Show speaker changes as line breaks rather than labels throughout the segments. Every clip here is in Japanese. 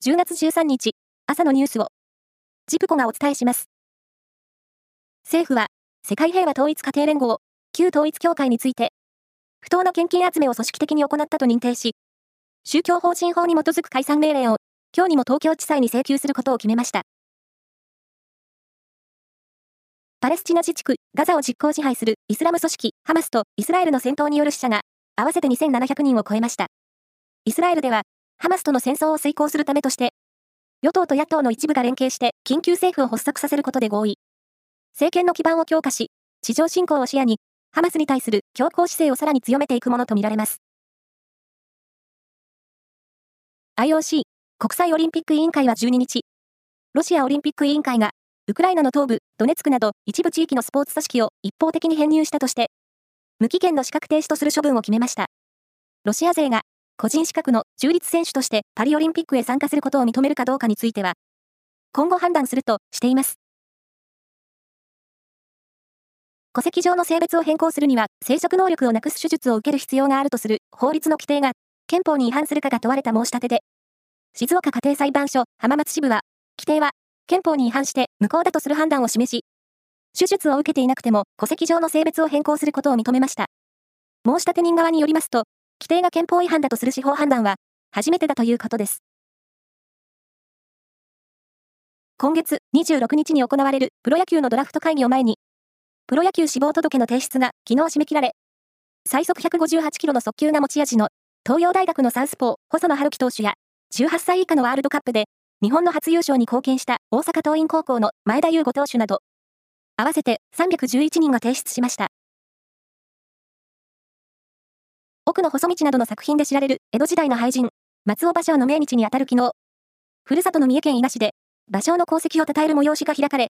10月13日、朝のニュースを、ジプコがお伝えします。政府は、世界平和統一家庭連合、旧統一協会について、不当な献金集めを組織的に行ったと認定し、宗教法人法に基づく解散命令を、今日にも東京地裁に請求することを決めました。パレスチナ自治区、ガザを実効支配するイスラム組織、ハマスとイスラエルの戦闘による死者が、合わせて2700人を超えました。イスラエルでは、ハマスとの戦争を遂行するためとして、与党と野党の一部が連携して緊急政府を発足させることで合意。政権の基盤を強化し、地上侵攻を視野に、ハマスに対する強硬姿勢をさらに強めていくものとみられます。IOC、国際オリンピック委員会は12日、ロシアオリンピック委員会が、ウクライナの東部、ドネツクなど一部地域のスポーツ組織を一方的に編入したとして、無期限の資格停止とする処分を決めました。ロシア勢が個人資格の中立選手としてパリオリンピックへ参加することを認めるかどうかについては、今後判断するとしています。戸籍上の性別を変更するには、生殖能力をなくす手術を受ける必要があるとする法律の規定が、憲法に違反するかが問われた申し立てで、静岡家庭裁判所浜松支部は、規定は、憲法に違反して無効だとする判断を示し、手術を受けていなくても戸籍上の性別を変更することを認めました。申立人側によりますと、規定が憲法違反だとする司法判断は、初めてだということです。今月26日に行われるプロ野球のドラフト会議を前に、プロ野球志望届の提出が昨日締め切られ、最速158キロの速球が持ち味の東洋大学のサウスポー、細野晴樹投手や、18歳以下のワールドカップで日本の初優勝に貢献した大阪桐蔭高校の前田優吾投手など、合わせて311人が提出しました。奥の細道などの作品で知られる江戸時代の俳人、松尾芭蕉の命日にあたる昨日、ふるさとの三重県伊賀市で、芭蕉の功績を称える催しが開かれ、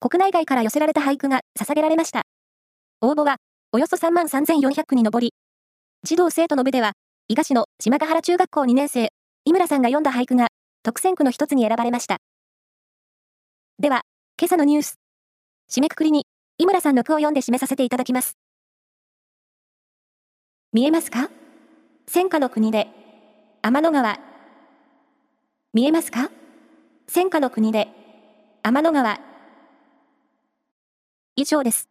国内外から寄せられた俳句が捧げられました。応募は、およそ3万3400句に上り、児童生徒の部では、伊賀市の島ヶ原中学校2年生、井村さんが読んだ俳句が、特選句の一つに選ばれました。では、今朝のニュース。締めくくりに、井村さんの句を読んで締めさせていただきます。見えますか？戦火の国で、天の川。見えますか？戦火の国で、天の川。以上です。